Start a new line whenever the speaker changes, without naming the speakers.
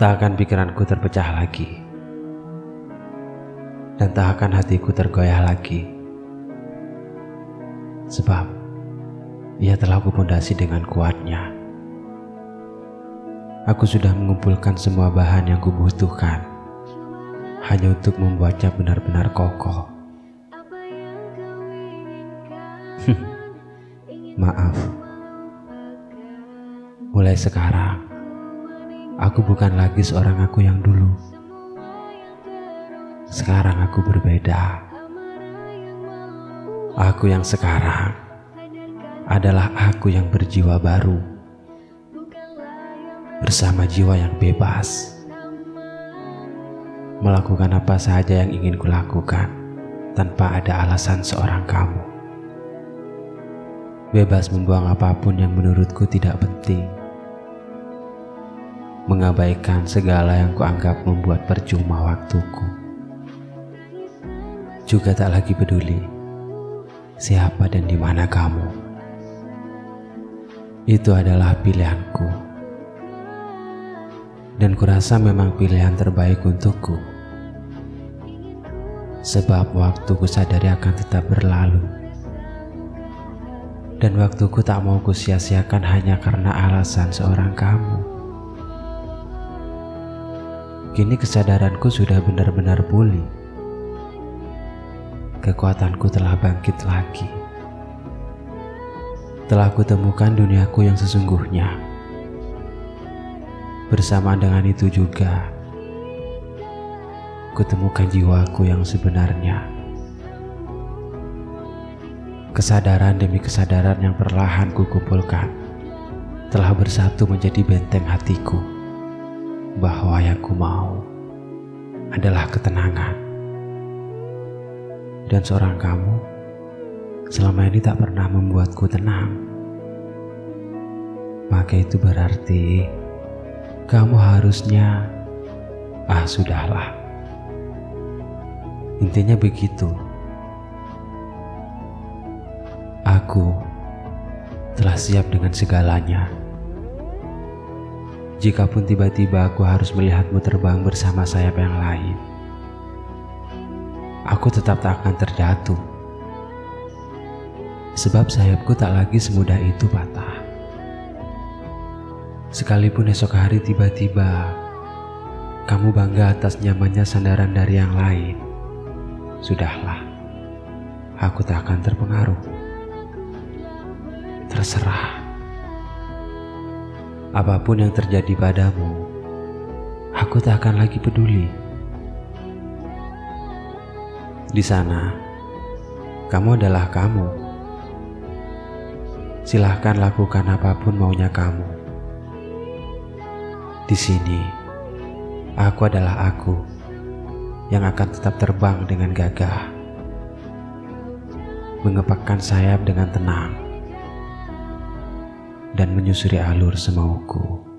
Tak akan pikiranku terpecah lagi. Dan tak akan hatiku tergoyah lagi. Sebab Ia telah kupondasi dengan kuatnya. Aku sudah mengumpulkan semua bahan yang kubutuhkan. Hanya untuk membuatnya benar-benar kokoh. Maaf. Mulai sekarang Aku bukan lagi seorang aku yang dulu. Sekarang aku berbeda. Aku yang sekarang adalah aku yang berjiwa baru. Bersama jiwa yang bebas. Melakukan apa saja yang ingin kulakukan tanpa ada alasan seorang kamu. Bebas membuang apa pun yang menurutku tidak penting mengabaikan segala yang kuanggap membuat percuma waktuku. Juga tak lagi peduli siapa dan di mana kamu. Itu adalah pilihanku. Dan kurasa memang pilihan terbaik untukku. Sebab waktuku sadari akan tetap berlalu. Dan waktuku tak mau kusia-siakan hanya karena alasan seorang kamu. Kini kesadaranku sudah benar-benar pulih. Kekuatanku telah bangkit lagi. Telah kutemukan duniaku yang sesungguhnya. Bersama dengan itu juga, kutemukan jiwaku yang sebenarnya. Kesadaran demi kesadaran yang perlahan kukumpulkan telah bersatu menjadi benteng hatiku bahwa yang ku mau adalah ketenangan. Dan seorang kamu selama ini tak pernah membuatku tenang. Maka itu berarti kamu harusnya ah sudahlah. Intinya begitu. Aku telah siap dengan segalanya. Jikapun tiba-tiba aku harus melihatmu terbang bersama sayap yang lain, aku tetap tak akan terjatuh. Sebab sayapku tak lagi semudah itu patah. Sekalipun esok hari tiba-tiba kamu bangga atas nyamannya sandaran dari yang lain, sudahlah, aku tak akan terpengaruh. Terserah. Apa pun yang terjadi padamu, aku tak akan lagi peduli. Di sana, kamu adalah kamu. Silahkan lakukan apa pun maunya kamu. Di sini, aku adalah aku yang akan tetap terbang dengan gagah, mengepakkan sayap dengan tenang dan menyusuri alur semauku.